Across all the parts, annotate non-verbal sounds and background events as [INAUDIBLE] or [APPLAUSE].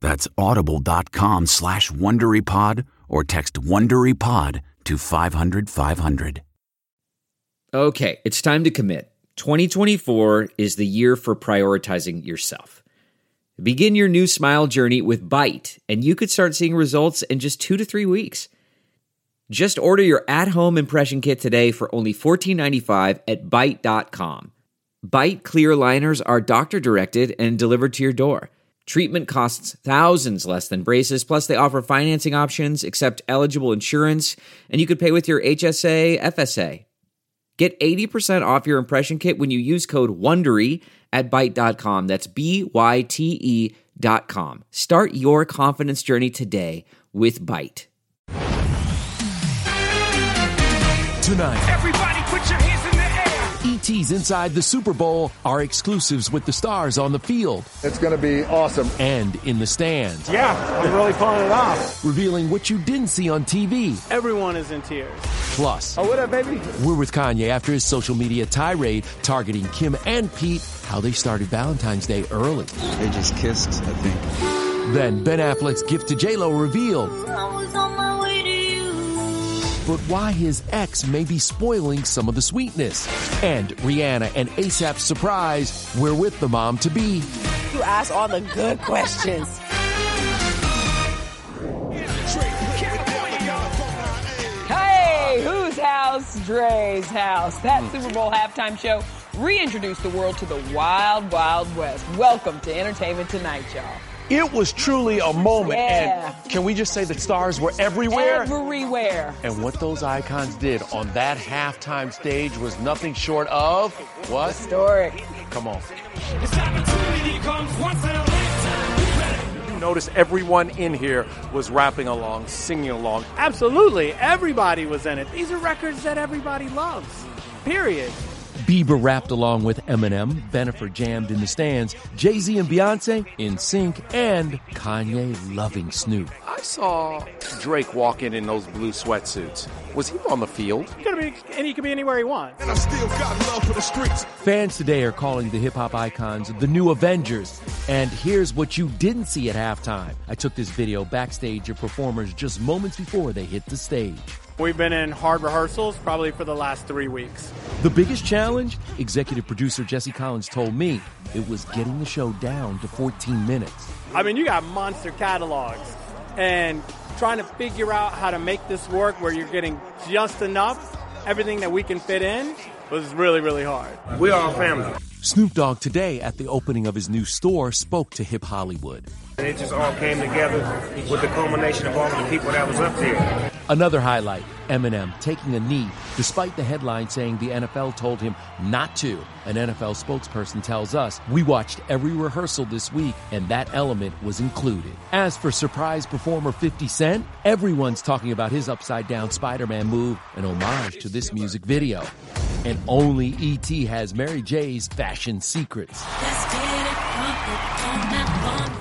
That's audible.com slash WonderyPod or text WonderyPod to 500 500. Okay, it's time to commit. 2024 is the year for prioritizing yourself. Begin your new smile journey with Byte, and you could start seeing results in just two to three weeks. Just order your at home impression kit today for only $14.95 at Byte.com. Byte clear liners are doctor directed and delivered to your door. Treatment costs thousands less than braces, plus, they offer financing options, accept eligible insurance, and you could pay with your HSA, FSA. Get 80% off your impression kit when you use code WONDERY at Byte.com. That's B Y T E dot com. Start your confidence journey today with Byte. Tonight, Everybody put your hands in the air. ET's Inside the Super Bowl are exclusives with the stars on the field It's going to be awesome. and in the stands, Yeah, I'm really pulling it off. revealing what you didn't see on TV. Everyone is in tears. Plus, Oh, what up, baby? we're with Kanye after his social media tirade targeting Kim and Pete, how they started Valentine's Day early. They just kissed, I think. Then Ben Affleck's gift to J-Lo revealed, but why his ex may be spoiling some of the sweetness. And Rihanna and ASAP's surprise, we're with the mom to be. You ask all the good questions. Hey, whose house? Dre's house. That hmm. Super Bowl halftime show reintroduced the world to the wild, wild west. Welcome to Entertainment Tonight, y'all. It was truly a moment. Yeah. And can we just say that stars were everywhere? Everywhere. and what those icons did on that halftime stage was nothing short of what? Historic. Come on. This opportunity comes once in a. You notice everyone in here was rapping along, singing along. Absolutely. Everybody was in it. These are records that everybody loves. Period. Bieber rapped along with Eminem, Bennifer jammed in the stands, Jay-Z and Beyonce in sync, and Kanye loving Snoop. I saw Drake walk in in those blue sweatsuits. Was he on the field? He could be, and he could be anywhere he wants. And I still got love for the streets. Fans today are calling the hip hop icons the new Avengers. And here's what you didn't see at halftime. I took this video backstage of performers just moments before they hit the stage. We've been in hard rehearsals probably for the last three weeks. The biggest challenge, executive producer Jesse Collins told me, it was getting the show down to 14 minutes. I mean, you got monster catalogs and trying to figure out how to make this work where you're getting just enough, everything that we can fit in was really, really hard. We are a family. Snoop Dogg today at the opening of his new store spoke to Hip Hollywood. And it just all came together with the culmination of all the people that was up there. Another highlight Eminem taking a knee despite the headline saying the NFL told him not to. An NFL spokesperson tells us, We watched every rehearsal this week and that element was included. As for surprise performer 50 Cent, everyone's talking about his upside down Spider Man move, an homage to this music video. And only ET has Mary J's fashion secrets.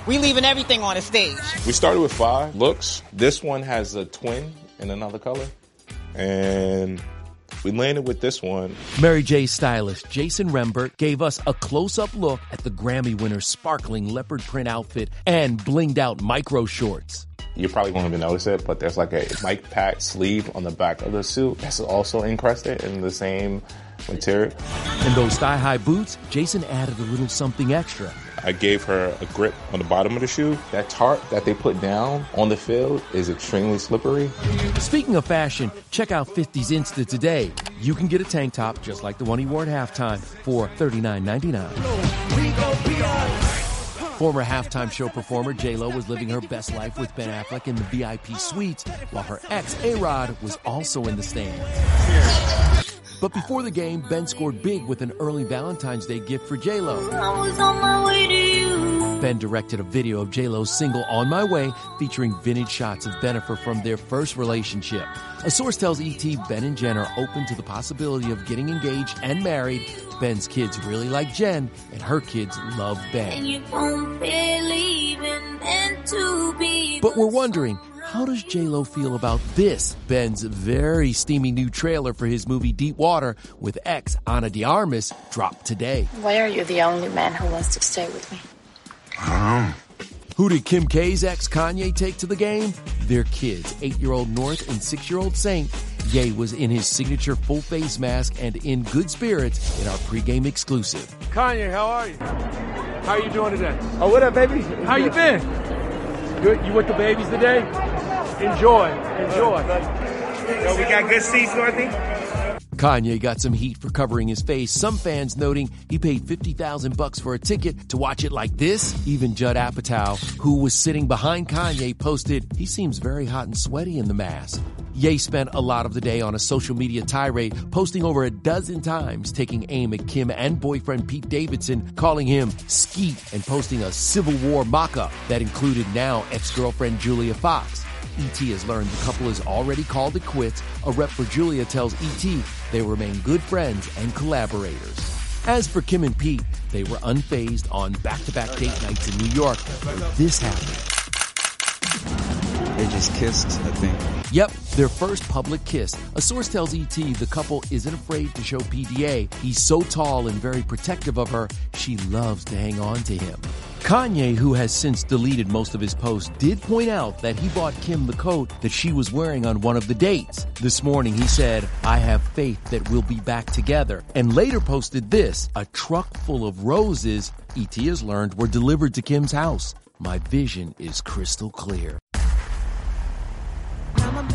We leaving everything on the stage. We started with five looks. This one has a twin in another color. And we landed with this one. Mary J's stylist Jason Rembert gave us a close up look at the Grammy winner's sparkling leopard print outfit and blinged out micro shorts. You probably won't even notice it, but there's like a mic pack sleeve on the back of the suit that's also encrusted in the same material. In those thigh high boots, Jason added a little something extra. I gave her a grip on the bottom of the shoe. That tarp that they put down on the field is extremely slippery. Speaking of fashion, check out 50's Insta today. You can get a tank top just like the one he wore at halftime for $39.99. Former halftime show performer J-Lo was living her best life with Ben Affleck in the VIP suite, while her ex A-Rod was also in the stands. But before the game, Ben scored big with an early Valentine's Day gift for J-Lo. I was on my way to you. Ben directed a video of J-Lo's single On My Way featuring vintage shots of Bennifer from their first relationship. A source tells ET Ben and Jen are open to the possibility of getting engaged and married. Ben's kids really like Jen, and her kids love Ben. And you won't believe in meant to be. But we're wondering, how does J-Lo feel about this? Ben's very steamy new trailer for his movie Deep Water with ex Ana de Armas dropped today. Why are you the only man who wants to stay with me? Who did Kim K's ex Kanye take to the game? Their kids, eight year old North and six year old Saint. Ye was in his signature full face mask and in good spirits in our pregame exclusive. Kanye, how are you? How are you doing today? Oh, what up, baby? How you been? Good. You with the babies today? Enjoy, enjoy. Yo, we got good seats, Dorothy. Kanye got some heat for covering his face. Some fans noting he paid 50,000 bucks for a ticket to watch it like this. Even Judd Apatow, who was sitting behind Kanye, posted, he seems very hot and sweaty in the mask. Ye spent a lot of the day on a social media tirade, posting over a dozen times, taking aim at Kim and boyfriend Pete Davidson, calling him Skete and posting a Civil War mock-up that included now ex-girlfriend Julia Fox. ET has learned the couple has already called it quits. A rep for Julia tells ET they remain good friends and collaborators. As for Kim and Pete, they were unfazed on back-to-back date nights in New York. This happened. They just kissed, I think. Yep, their first public kiss. A source tells ET the couple isn't afraid to show PDA. He's so tall and very protective of her, she loves to hang on to him. Kanye, who has since deleted most of his posts, did point out that he bought Kim the coat that she was wearing on one of the dates. This morning he said, I have faith that we'll be back together. And later posted this, a truck full of roses, ET has learned, were delivered to Kim's house. My vision is crystal clear.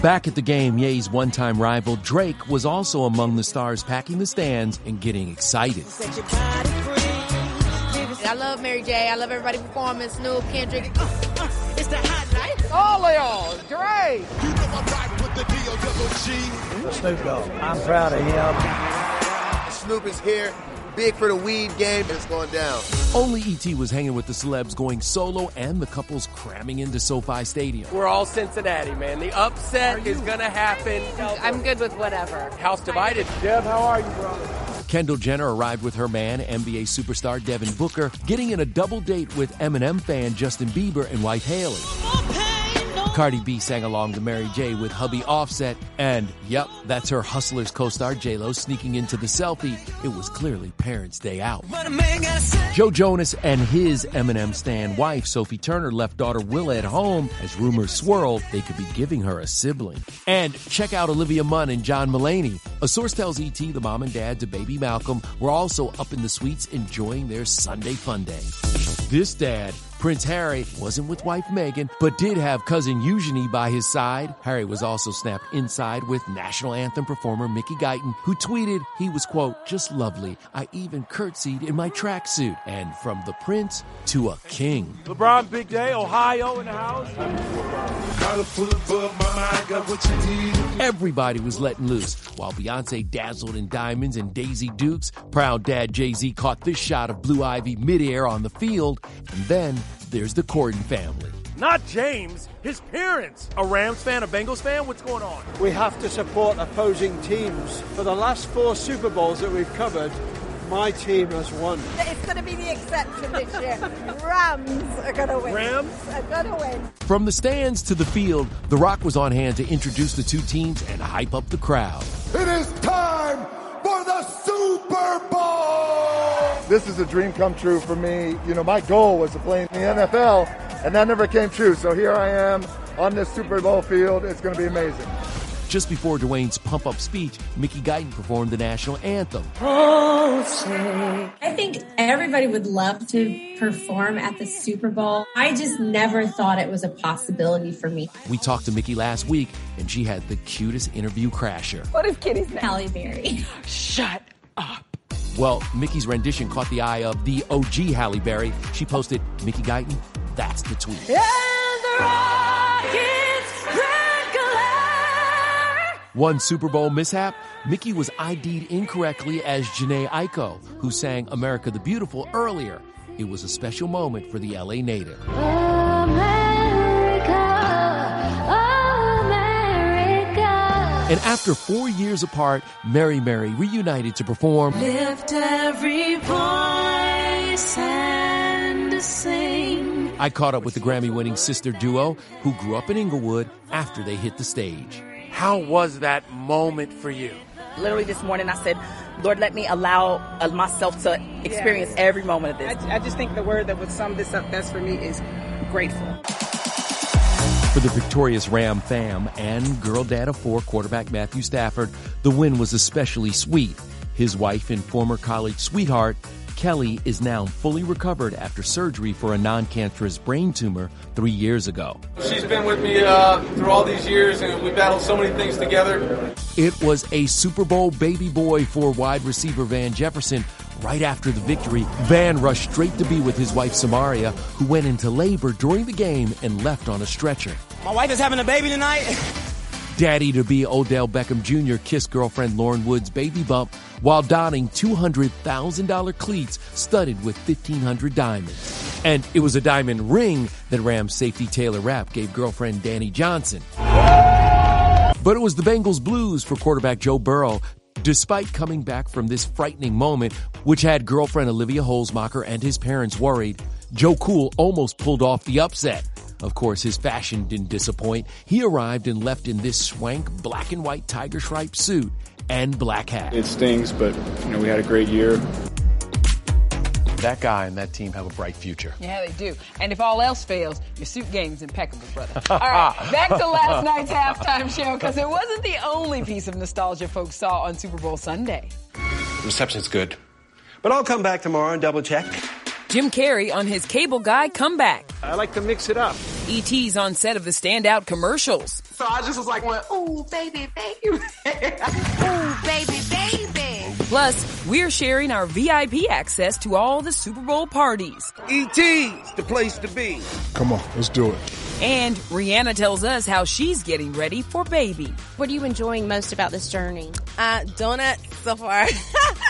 Back at the game, Ye's one time rival Drake was also among the stars packing the stands and getting excited. I love Mary J. I love everybody performing. Snoop, Kendrick. Uh, uh, it's the hot night. All of y'all. Dre. You know I'm rocking with the DOWG. Snoop Dogg. I'm proud of him. Snoop is here. Big for the weed game. It's going down. Only ET was hanging with the celebs going solo and the couples cramming into SoFi Stadium. We're all Cincinnati, man. The upset is going to happen. I'm good with whatever. House divided. Dev, how are you, bro? Kendall Jenner arrived with her man, NBA superstar Devin Booker, getting in a double date with Eminem fan Justin Bieber and wife Hailey. Cardi B sang along to Mary J with hubby Offset, and yep, that's her Hustlers co-star J-Lo sneaking into the selfie. It was clearly Parents' Day out. Joe Jonas and his Eminem stan wife Sophie Turner left daughter Willa at home as rumors swirled they could be giving her a sibling. And check out Olivia Munn and John Mulaney. A source tells ET the mom and dad to baby Malcolm were also up in the suites enjoying their Sunday fun day. This dad Prince Harry wasn't with wife Meghan, but did have cousin Eugenie by his side. Harry was also snapped inside with national anthem performer Mickey Guyton, who tweeted he was, quote, just lovely. I even curtsied in my tracksuit. And from the prince to a king. LeBron, big day. Ohio in the house. Everybody was letting loose, while Beyonce dazzled in diamonds and Daisy Dukes. Proud dad Jay Z caught this shot of Blue Ivy midair on the field, and then there's the Corden family. Not James, his parents. A Rams fan, a Bengals fan? What's going on? We have to support opposing teams. For the last four Super Bowls that we've covered, my team has won. It's going to be the exception this year. [LAUGHS] Rams are going to win. Rams are going to win. From the stands to the field, The Rock was on hand to introduce the two teams and hype up the crowd. It is time for the Super Bowl! This is a dream come true for me. You know, my goal was to play in the NFL, and that never came true. So here I am on this Super Bowl field. It's going to be amazing. Just before Dwayne's pump up speech, Mickey Guyton performed the national anthem. I think everybody would love to perform at the Super Bowl. I just never thought it was a possibility for me. We talked to Mickey last week, and she had the cutest interview crasher. What is Kitty's name? Halle Berry. Shut up. Well, Mickey's rendition caught the eye of the OG Halle Berry. She posted, Mickey Guyton, that's the tweet. One Super Bowl mishap, Mickey was ID'd incorrectly as Jhené Aiko, who sang America the Beautiful earlier. It was a special moment for the LA native. And after four years apart, Mary Mary reunited to perform Lift every voice and sing. I caught up with the Grammy winning sister duo who grew up in Inglewood after they hit the stage. How was that moment for you? Literally this morning, I said, Lord, let me allow uh, myself to experience every moment of this. I, I just think the word that would sum this up best for me is grateful. For the victorious Ram fam and girl dad of four quarterback Matthew Stafford, the win was especially sweet. His wife and former college sweetheart, Kelly, is now fully recovered after surgery for a non-cancerous brain tumor three years ago. She's been with me uh, through all these years, and we battled so many things together. It was a Super Bowl baby boy for wide receiver Van Jefferson. Right after the victory, Van rushed straight to be with his wife Samaria, who went into labor during the game and left on a stretcher. My wife is having a baby tonight. Daddy to be Odell Beckham Jr. kissed girlfriend Lauren Wood's baby bump while donning $200,000 cleats studded with 1,500 diamonds. And it was a diamond ring that Rams safety Taylor Rapp gave girlfriend Dani Johnson. But it was the Bengals blues for quarterback Joe Burrow. Despite coming back from this frightening moment, which had girlfriend Olivia Holzmacher and his parents worried, Joe Cool almost pulled off the upset. Of course, his fashion didn't disappoint. He arrived and left in this swank black and white tiger stripe suit and black hat. It stings, but you know we had a great year. That guy and that team have a bright future. Yeah, they do. And if all else fails, your suit game's impeccable, brother. [LAUGHS] All right, back to last night's halftime show because it wasn't the only piece of nostalgia folks saw on Super Bowl Sunday. The reception's good. But I'll come back tomorrow and double check. Jim Carrey on his cable guy comeback. I like to mix it up. ET's on set of the standout commercials. So I just was like, went, ooh, baby, baby. [LAUGHS] Ooh, baby, baby. Plus, we're sharing our VIP access to all the Super Bowl parties. ET's the place to be. Come on, let's do it. And Rihanna tells us how she's getting ready for baby. What are you enjoying most about this journey? Uh, donuts so far. [LAUGHS]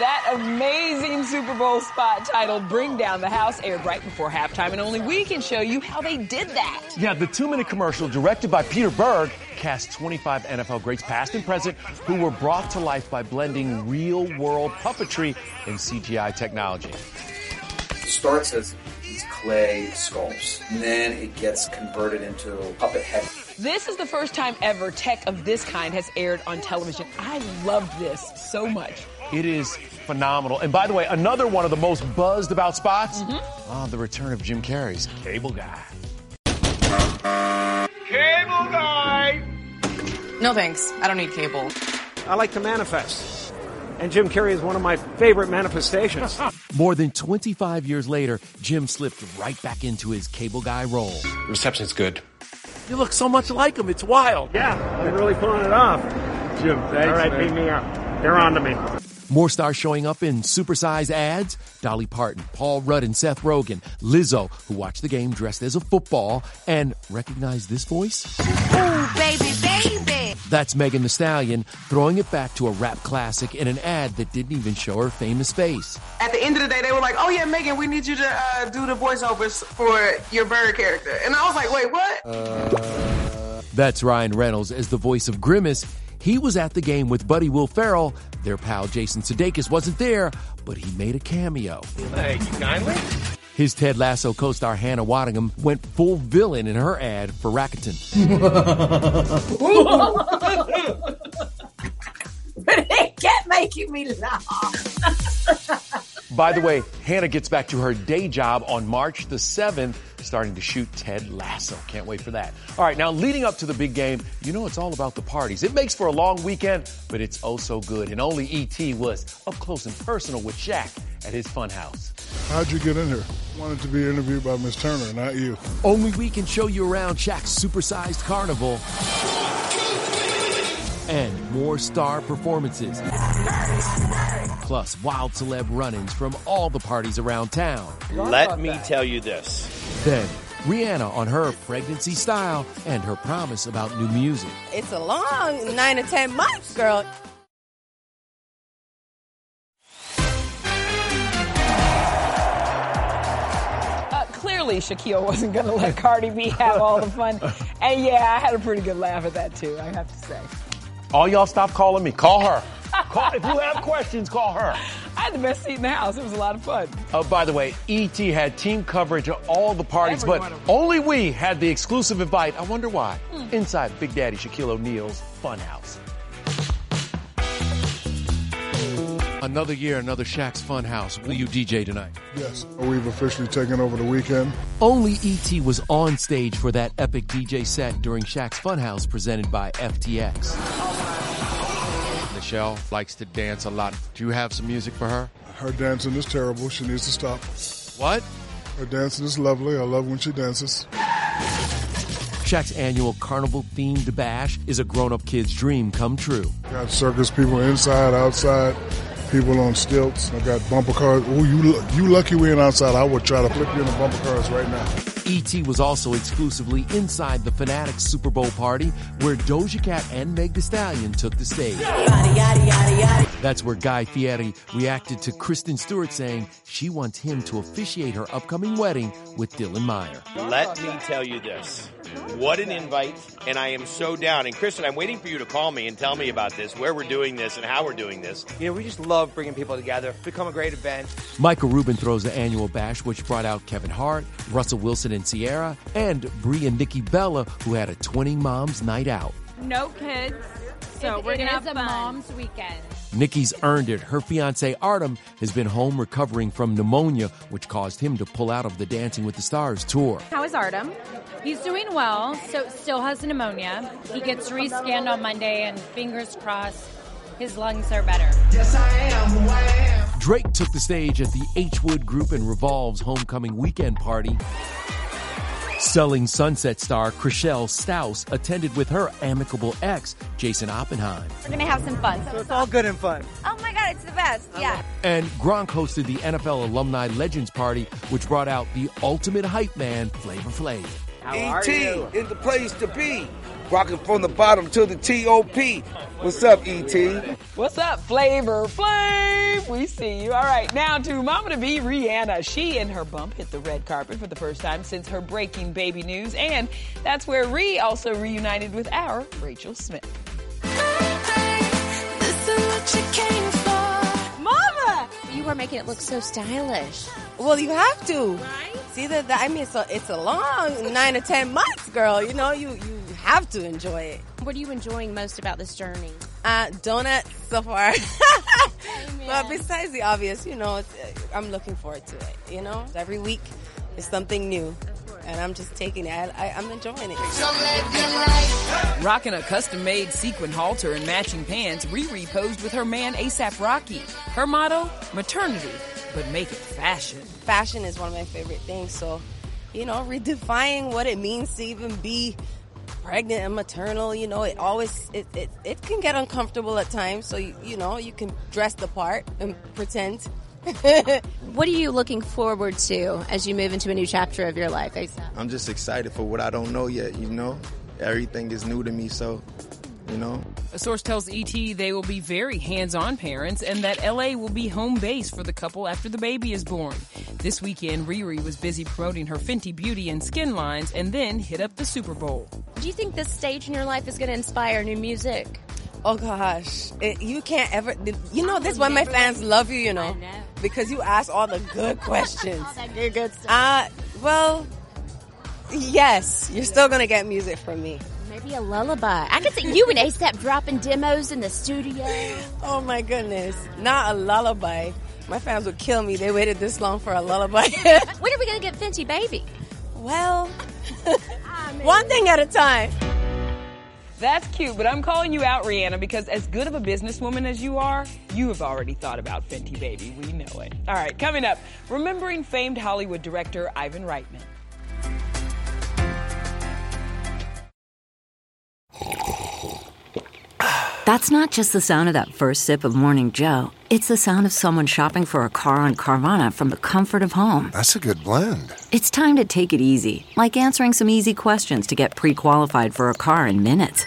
That amazing Super Bowl spot titled Bring Down the House aired right before halftime, and only we can show you how they did that. Yeah, the two minute commercial directed by Peter Berg cast 25 NFL greats, past and present, who were brought to life by blending real world puppetry and CGI technology. It starts as these clay sculpts, and then it gets converted into a puppet head. This is the first time ever tech of this kind has aired on television. I loved this so much. It is phenomenal. And by the way, another one of the most buzzed about spots ah, the return of Jim Carrey's Cable Guy. Cable guy! No thanks. I don't need cable. I like to manifest. And Jim Carrey is one of my favorite manifestations. [LAUGHS] More than 25 years later, Jim slipped right back into his cable guy role. Reception's good. You look so much like him. It's wild. yeah, I'm really pulling it off. Jim, thanks, All right, man. beat me up. They're on to me. More stars showing up in supersize ads. Dolly Parton, Paul Rudd and Seth Rogen, Lizzo, who watched the game dressed as a football, and recognize this voice? Ooh, baby, baby. That's Megan Thee Stallion throwing it back to a rap classic in an ad that didn't even show her famous face. At the end of the day, they were like, "Oh yeah, Megan, we need you to uh, do the voiceovers for your bird character," and I was like, "Wait, what?" That's Ryan Reynolds as the voice of Grimace. He was at the game with buddy Will Ferrell. Their pal Jason Sudeikis wasn't there, but he made a cameo. Thank you kindly. His Ted Lasso co-star Hannah Waddingham went full villain in her ad for Rakuten. [LAUGHS] it kept making me laugh. [LAUGHS] By the way, Hannah gets back to her day job on March the 7th, starting to shoot Ted Lasso. Can't wait for that. All right, now leading up to the big game, you know it's all about the parties. It makes for a long weekend, but it's oh so good. And only E.T. was up close and personal with Shaq at his fun house. How'd you get in here? Wanted to be interviewed by Miss Turner, not you. Only we can show you around Shaq's supersized carnival and more star performances. Plus, wild celeb run-ins from all the parties around town. Let me tell you this. Then, Rihanna on her pregnancy style and her promise about new music. It's a long nine to ten months, girl. Uh, clearly, Shaquille wasn't going to let Cardi B have all the fun. And yeah, I had a pretty good laugh at that too, I have to say. All y'all stop calling me. Call her. [LAUGHS] Call, if you have questions, call her. I had the best seat in the house. It was a lot of fun. Oh, by the way, ET had team coverage of all the parties, Every but one of them. only we had the exclusive invite. I wonder why. Hmm. Inside Big Daddy Shaquille O'Neal's Funhouse. Another year, another Shaq's Fun House. Will you DJ tonight? Yes. We've officially taken over the weekend. Only E.T. was on stage for that epic DJ set during Shaq's Funhouse presented by FTX. Michelle likes to dance a lot. Do you have some music for her? Her dancing is terrible. She needs to stop. What? Her dancing is lovely. I love when she dances. Shaq's annual carnival themed bash is a grown up kid's dream come true. Got circus people inside, outside, people on stilts. I got bumper cars. Oh, you you lucky we ain't outside. I would try to flip you in the bumper cars right now. E.T. was also exclusively inside the Fanatics Super Bowl party where Doja Cat and Meg Thee Stallion took the stage. That's where Guy Fieri reacted to Kristen Stewart saying she wants him to officiate her upcoming wedding with Dylan Meyer. Let me tell you this. What an invite, and I am so down. And Kristen, I'm waiting for you to call me and tell me about this, where we're doing this, and how we're doing this. You know, we just love bringing people together. It's become a great event. Michael Rubin throws the annual bash, which brought out Kevin Hart, Russell Wilson and Ciara, and Brie and Nikki Bella, who had a twinning mom's night out. No kids, so It- we're it gonna is have a fun. mom's weekend. Nikki's earned it. Her fiance Artem has been home recovering from pneumonia, which caused him to pull out of the Dancing with the Stars tour. How is Artem? He's doing well, so still has pneumonia. He gets rescanned on Monday, and fingers crossed, his lungs are better. Yes, I am who I am. Drake took the stage at the H Wood Group and Revolve's homecoming weekend party. Selling Sunset star Chrishell Stause attended with her amicable ex, Jason Oppenheim. We're gonna have some fun. So it's all good and fun. Oh my god, it's the best. Yeah. And Gronk hosted the NFL Alumni Legends Party, which brought out the ultimate hype man, Flavor Flav. E.T. is the place to be. Rocking from the bottom to the T.O.P. What's up, E.T.? What's up, Flavor Flav? We see you. All right, now to Mama to Be Rihanna. She and her bump hit the red carpet for the first time since her breaking baby news, and that's where Ree also reunited with our Rachel Smith. Mama! You were making it look so stylish. Well, you have to. See that? I mean, a, it's a long nine to ten months, girl. You know, you you have to enjoy it. What are you enjoying most about this journey? Uh, donut so far. [LAUGHS] but besides the obvious, you know, it's, uh, I'm looking forward to it. You know, every week is something new. And I'm just taking it. I, I, I'm enjoying it. Rocking a custom made sequin halter and matching pants, Riri posed with her man ASAP Rocky. Her motto maternity, but make it fashion. Fashion is one of my favorite things. So, you know, redefining what it means to even be pregnant and maternal, you know, it always, it, it, it can get uncomfortable at times. So, you, you know, you can dress the part and pretend. [LAUGHS] What are you looking forward to as you move into a new chapter of your life, ASAP? I'm just excited for what I don't know yet, you know? Everything is new to me, so, you know? A source tells ET they will be very hands on parents and that LA will be home base for the couple after the baby is born. This weekend, Riri was busy promoting her Fenty Beauty and skin lines and then hit up the Super Bowl. Do you think this stage in your life is going to inspire new music? Oh gosh, it, you can't ever. You know, this is why my fans love you. You know, because you ask all the good questions. [LAUGHS] good, good stuff. Uh, well, yes, you're still gonna get music from me. Maybe a lullaby. I could see you and ASAP dropping demos in the studio. [LAUGHS] Oh my goodness, not a lullaby. My fans would kill me. They waited this long for a lullaby. [LAUGHS] when are we going to get Fenty Baby? well, one thing at a time. That's cute, but I'm calling you out, Rihanna, because as good of a businesswoman as you are, you have already thought about Fenty Baby. We know it. All right, coming up, remembering famed Hollywood director Ivan Reitman. That's not just the sound of that first sip of Morning Joe. It's the sound of someone shopping for a car on Carvana from the comfort of home. That's a good blend. It's time to take it easy, like answering some easy questions to get pre qualified for a car in minutes.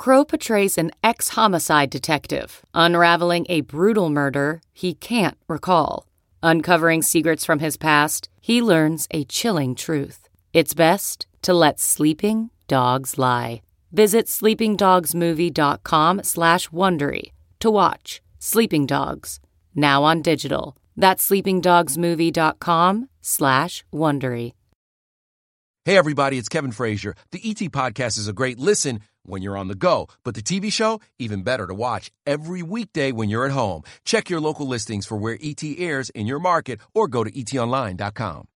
Crowe portrays an ex homicide detective unraveling a brutal murder he can't recall. Uncovering secrets from his past, he learns a chilling truth. It's best to let sleeping dogs lie. Visit sleepingdogsmovie.com slash Wondery to watch Sleeping Dogs, now on digital. That's sleepingdogsmovie.com slash Wondery. Hey everybody, it's Kevin Frazier. The ET podcast is a great listen when you're on the go, but the TV show, even better to watch every weekday when you're at home. Check your local listings for where ET airs in your market or go to etonline.com.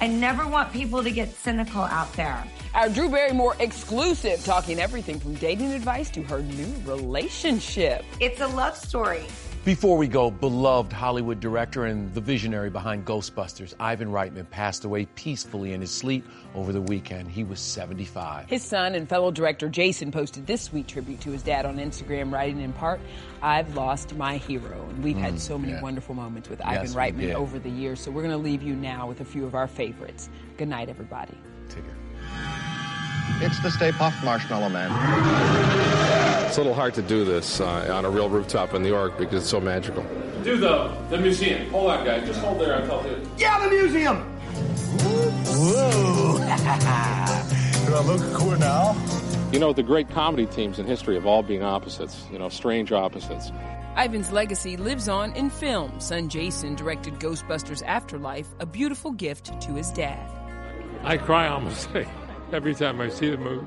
I never want people to get cynical out there. Our Drew Barrymore exclusive, talking everything from dating advice to her new relationship. It's a love story. Before we go, beloved Hollywood director and the visionary behind Ghostbusters, Ivan Reitman, passed away peacefully in his sleep over the weekend. He was 75. His son and fellow director Jason posted this sweet tribute to his dad on Instagram, writing in part, I've lost my hero. And we've had Mm, so many yeah. wonderful moments with Yes, Ivan Reitman over the years. So we're going to leave you now with a few of our favorites. Good night, everybody. Take care. It's the Stay Puft Marshmallow Man. It's a little hard to do this uh, on a real rooftop in New York because it's so magical. Do the the museum. Hold on, guys. Just hold there until the. Yeah, the museum! Whoa! [LAUGHS] Do I look cool now? You know, the great comedy teams in history have all been opposites, you know, strange opposites. Ivan's legacy lives on in film. Son Jason directed Ghostbusters Afterlife, a beautiful gift to his dad. I cry almost [LAUGHS] every time I see the movie.